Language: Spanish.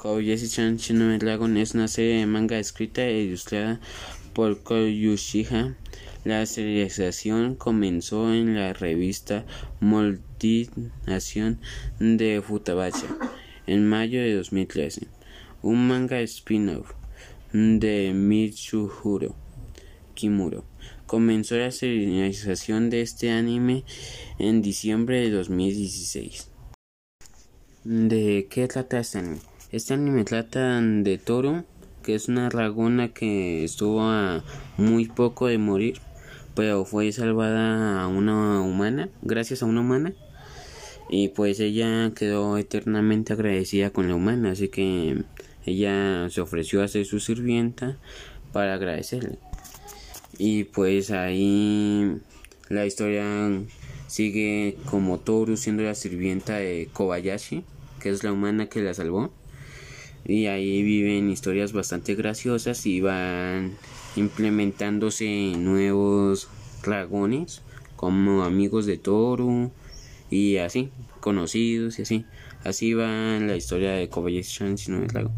Kobayashi-chan Shino Dragon es una serie de manga escrita e ilustrada por Koyushiha. La serialización comenzó en la revista Multinación de Futabacha en mayo de 2013, un manga spin-off de Mitsuhiro Kimuro. Comenzó la serialización de este anime en diciembre de 2016. ¿De qué trata este anime? Este anime trata de Toro, que es una dragona que estuvo a muy poco de morir, pero fue salvada a una humana, gracias a una humana. Y pues ella quedó eternamente agradecida con la humana, así que ella se ofreció a ser su sirvienta para agradecerle. Y pues ahí la historia sigue como Toru siendo la sirvienta de Kobayashi, que es la humana que la salvó. Y ahí viven historias bastante graciosas y van implementándose nuevos dragones como amigos de Toru y así, conocidos y así. Así va la historia de Kobayashi-chan, si no me